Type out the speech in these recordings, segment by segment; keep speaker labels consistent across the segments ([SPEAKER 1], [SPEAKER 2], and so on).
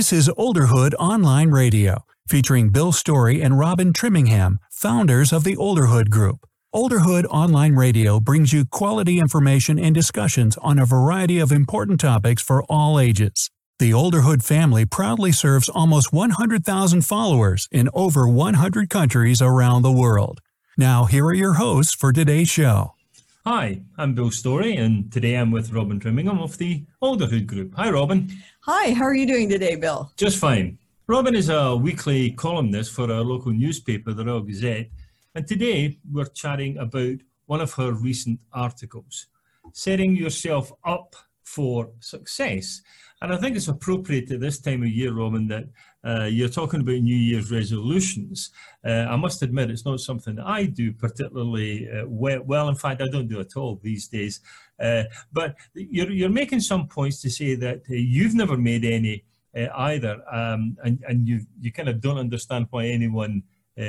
[SPEAKER 1] This is Olderhood Online Radio, featuring Bill Story and Robin Trimingham, founders of the Olderhood Group. Olderhood Online Radio brings you quality information and discussions on a variety of important topics for all ages. The Olderhood family proudly serves almost 100,000 followers in over 100 countries around the world. Now, here are your hosts for today's show.
[SPEAKER 2] Hi, I'm Bill Story, and today I'm with Robin Trimingham of the Olderhood Group. Hi, Robin.
[SPEAKER 3] Hi, how are you doing today, Bill?
[SPEAKER 2] Just fine. Robin is a weekly columnist for our local newspaper, the Royal Gazette, and today we're chatting about one of her recent articles, Setting Yourself Up for Success. And I think it's appropriate at this time of year, Robin, that uh, you're talking about New Year's resolutions. Uh, I must admit, it's not something that I do particularly uh, well. In fact, I don't do at all these days. Uh, but you're, you're making some points to say that uh, you've never made any uh, either, um, and, and you, you kind of don't understand why anyone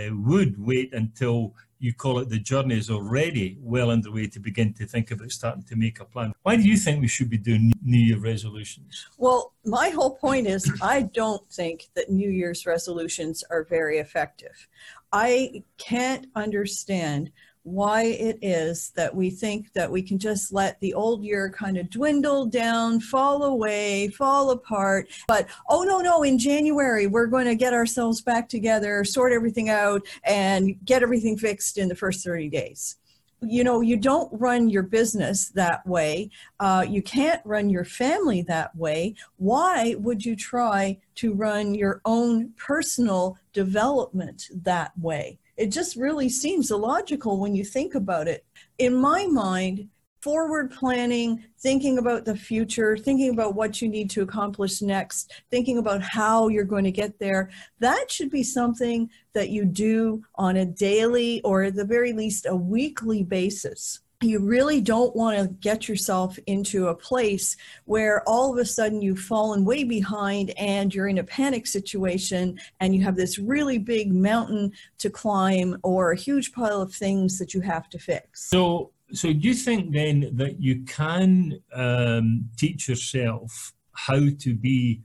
[SPEAKER 2] would wait until you call it the journey is already well underway to begin to think about starting to make a plan. Why do you think we should be doing New Year resolutions?
[SPEAKER 3] Well, my whole point is I don't think that New Year's resolutions are very effective. I can't understand why it is that we think that we can just let the old year kind of dwindle down, fall away, fall apart. But oh, no, no, in January, we're going to get ourselves back together, sort everything out, and get everything fixed in the first 30 days. You know, you don't run your business that way. Uh, you can't run your family that way. Why would you try to run your own personal development that way? It just really seems illogical when you think about it. In my mind, forward planning, thinking about the future, thinking about what you need to accomplish next, thinking about how you're going to get there, that should be something that you do on a daily or at the very least a weekly basis you really don't want to get yourself into a place where all of a sudden you've fallen way behind and you're in a panic situation and you have this really big mountain to climb or a huge pile of things that you have to fix.
[SPEAKER 2] So, so do you think then that you can um, teach yourself how to be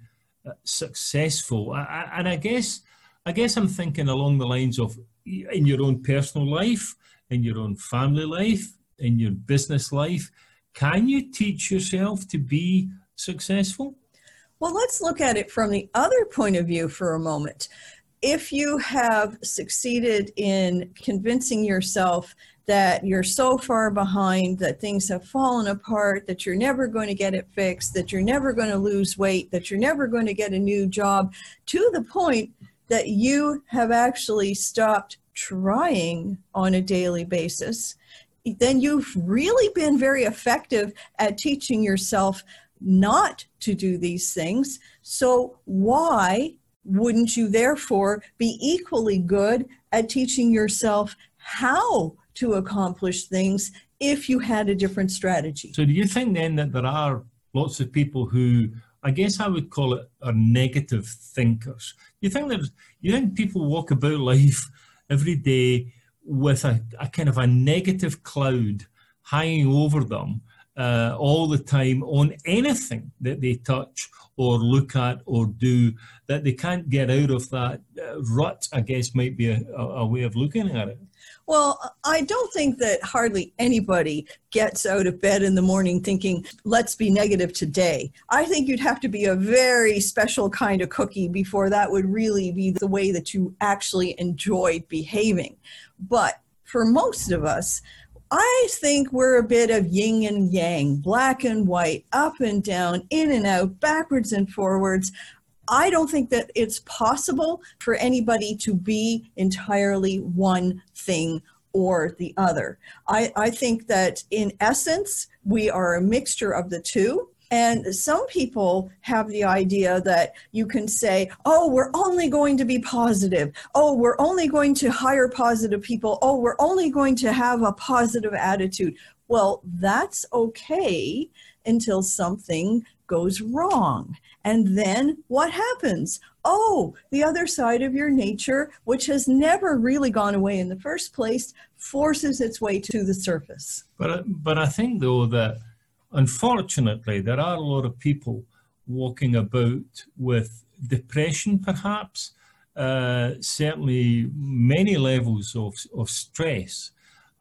[SPEAKER 2] uh, successful? I, and I guess, I guess I'm thinking along the lines of in your own personal life, in your own family life in your business life. Can you teach yourself to be successful?
[SPEAKER 3] Well, let's look at it from the other point of view for a moment. If you have succeeded in convincing yourself that you're so far behind, that things have fallen apart, that you're never going to get it fixed, that you're never going to lose weight, that you're never going to get a new job, to the point that you have actually stopped trying on a daily basis then you've really been very effective at teaching yourself not to do these things. So, why wouldn't you therefore be equally good at teaching yourself how to accomplish things if you had a different strategy?
[SPEAKER 2] So, do you think then that there are lots of people who I guess I would call it are negative thinkers. You think there's you think people walk about life every day with a, a kind of a negative cloud hanging over them uh, all the time on anything that they touch or look at or do that they can't get out of that uh, rut, I guess might be a, a, way of looking at it.
[SPEAKER 3] Well, I don't think that hardly anybody gets out of bed in the morning thinking, let's be negative today. I think you'd have to be a very special kind of cookie before that would really be the way that you actually enjoyed behaving. But for most of us, I think we're a bit of yin and yang, black and white, up and down, in and out, backwards and forwards. I don't think that it's possible for anybody to be entirely one thing or the other. I, I think that in essence, we are a mixture of the two. And some people have the idea that you can say, oh, we're only going to be positive. Oh, we're only going to hire positive people. Oh, we're only going to have a positive attitude. Well, that's okay until something goes wrong. And then what happens? Oh, the other side of your nature, which has never really gone away in the first place, forces its way to the surface.
[SPEAKER 2] But, but I think, though, that Unfortunately, there are a lot of people walking about with depression, perhaps, uh, certainly many levels of, of stress.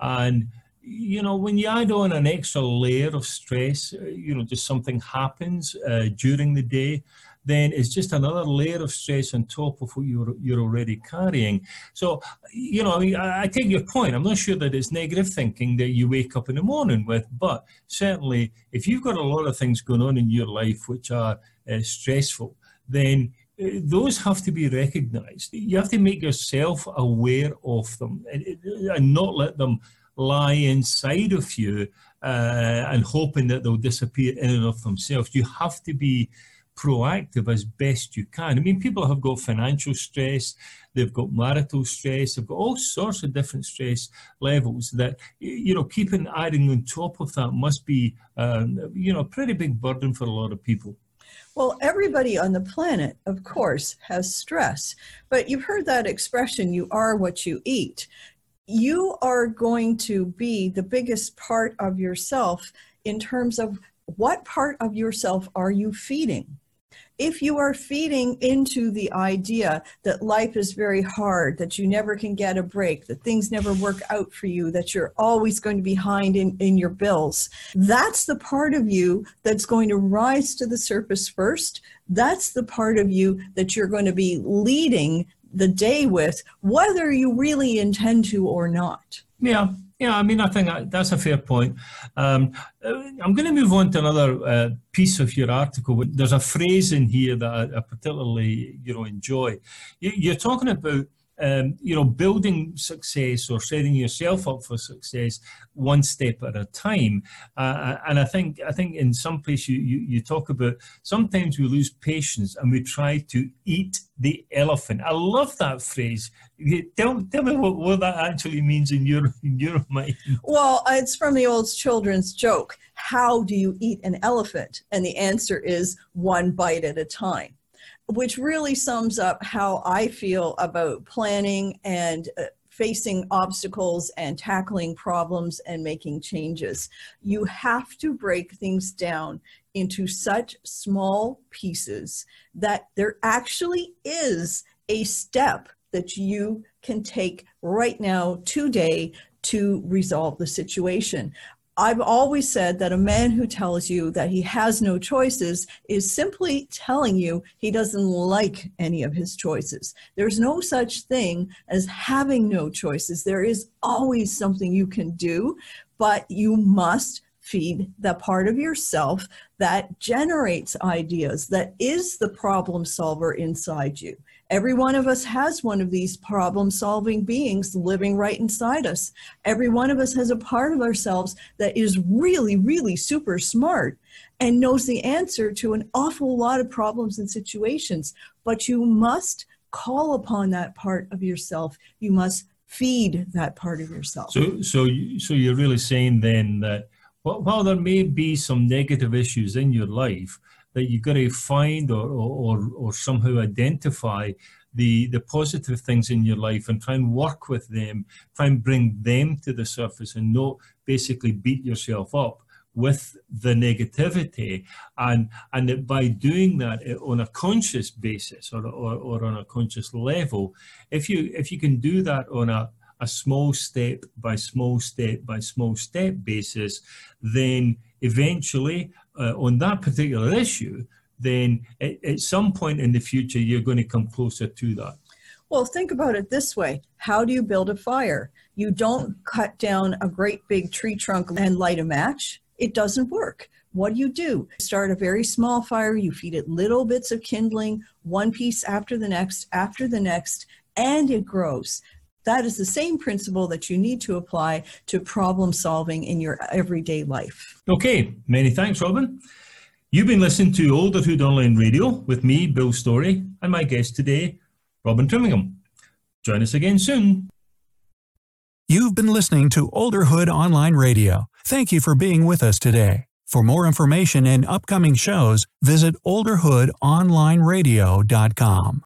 [SPEAKER 2] And, you know, when you add on an extra layer of stress, uh, you know, just something happens uh, during the day, then it's just another layer of stress on top of what you're, you're already carrying. So, you know, I, I take your point. I'm not sure that it's negative thinking that you wake up in the morning with, but certainly if you've got a lot of things going on in your life which are uh, stressful, then uh, those have to be recognized. You have to make yourself aware of them and, and not let them lie inside of you uh, and hoping that they'll disappear in and of themselves. You have to be proactive as best you can. I mean, people have got financial stress, they've got marital stress, they've got all sorts of different stress levels that, you know, keeping adding on top of that must be, um, you know, a pretty big burden for a lot of people.
[SPEAKER 3] Well, everybody on the planet, of course, has stress. But you've heard that expression, you are what you eat. You are going to be the biggest part of yourself in terms of what part of yourself are you feeding? If you are feeding into the idea that life is very hard, that you never can get a break, that things never work out for you, that you're always going to be behind in, in your bills, that's the part of you that's going to rise to the surface first. That's the part of you that you're going to be leading the day with, whether you really intend to or not.
[SPEAKER 2] Yeah, yeah, I mean, I think that's a fair point. Um, uh, I'm going to move on to another uh, piece of your article. There's a phrase in here that I, I particularly, you know, enjoy. You, are talking about um, you know, building success or setting yourself up for success one step at a time. Uh, and I think I think in some place you, you, you talk about sometimes we lose patience and we try to eat the elephant. I love that phrase. Tell, tell me what, what that actually means in your in your mind.
[SPEAKER 3] Well, it's from the old children's joke. How do you eat an elephant? And the answer is one bite at a time which really sums up how I feel about planning and uh, facing obstacles and tackling problems and making changes. You have to break things down into such small pieces that there actually is a step that you can take right now today to resolve the situation. I've always said that a man who tells you that he has no choices is simply telling you he doesn't like any of his choices. There's no such thing as having no choices. There is always something you can do, but you must feed the part of yourself that generates ideas, that is the problem solver inside you. Every one of us has one of these problem solving beings living right inside us. Every one of us has a part of ourselves that is really, really super smart and knows the answer to an awful lot of problems and situations. But you must call upon that part of yourself. You must feed that part of yourself.
[SPEAKER 2] So, so, so you're really saying then that while there may be some negative issues in your life, that you've got to find or, or, or somehow identify the, the positive things in your life and try and work with them, try and bring them to the surface and not basically beat yourself up with the negativity. And and that by doing that on a conscious basis or, or, or on a conscious level if you if you can do that on a a small step by small step by small step basis then eventually uh, on that particular issue, then at, at some point in the future, you're going to come closer to that.
[SPEAKER 3] Well, think about it this way How do you build a fire? You don't cut down a great big tree trunk and light a match, it doesn't work. What do you do? Start a very small fire, you feed it little bits of kindling, one piece after the next, after the next, and it grows. That is the same principle that you need to apply to problem solving in your everyday life.
[SPEAKER 2] Okay, many thanks, Robin. You've been listening to Olderhood Online Radio with me, Bill Story, and my guest today, Robin Trimingham. Join us again soon.
[SPEAKER 1] You've been listening to Olderhood Online Radio. Thank you for being with us today. For more information and upcoming shows, visit olderhoodonlineradio.com.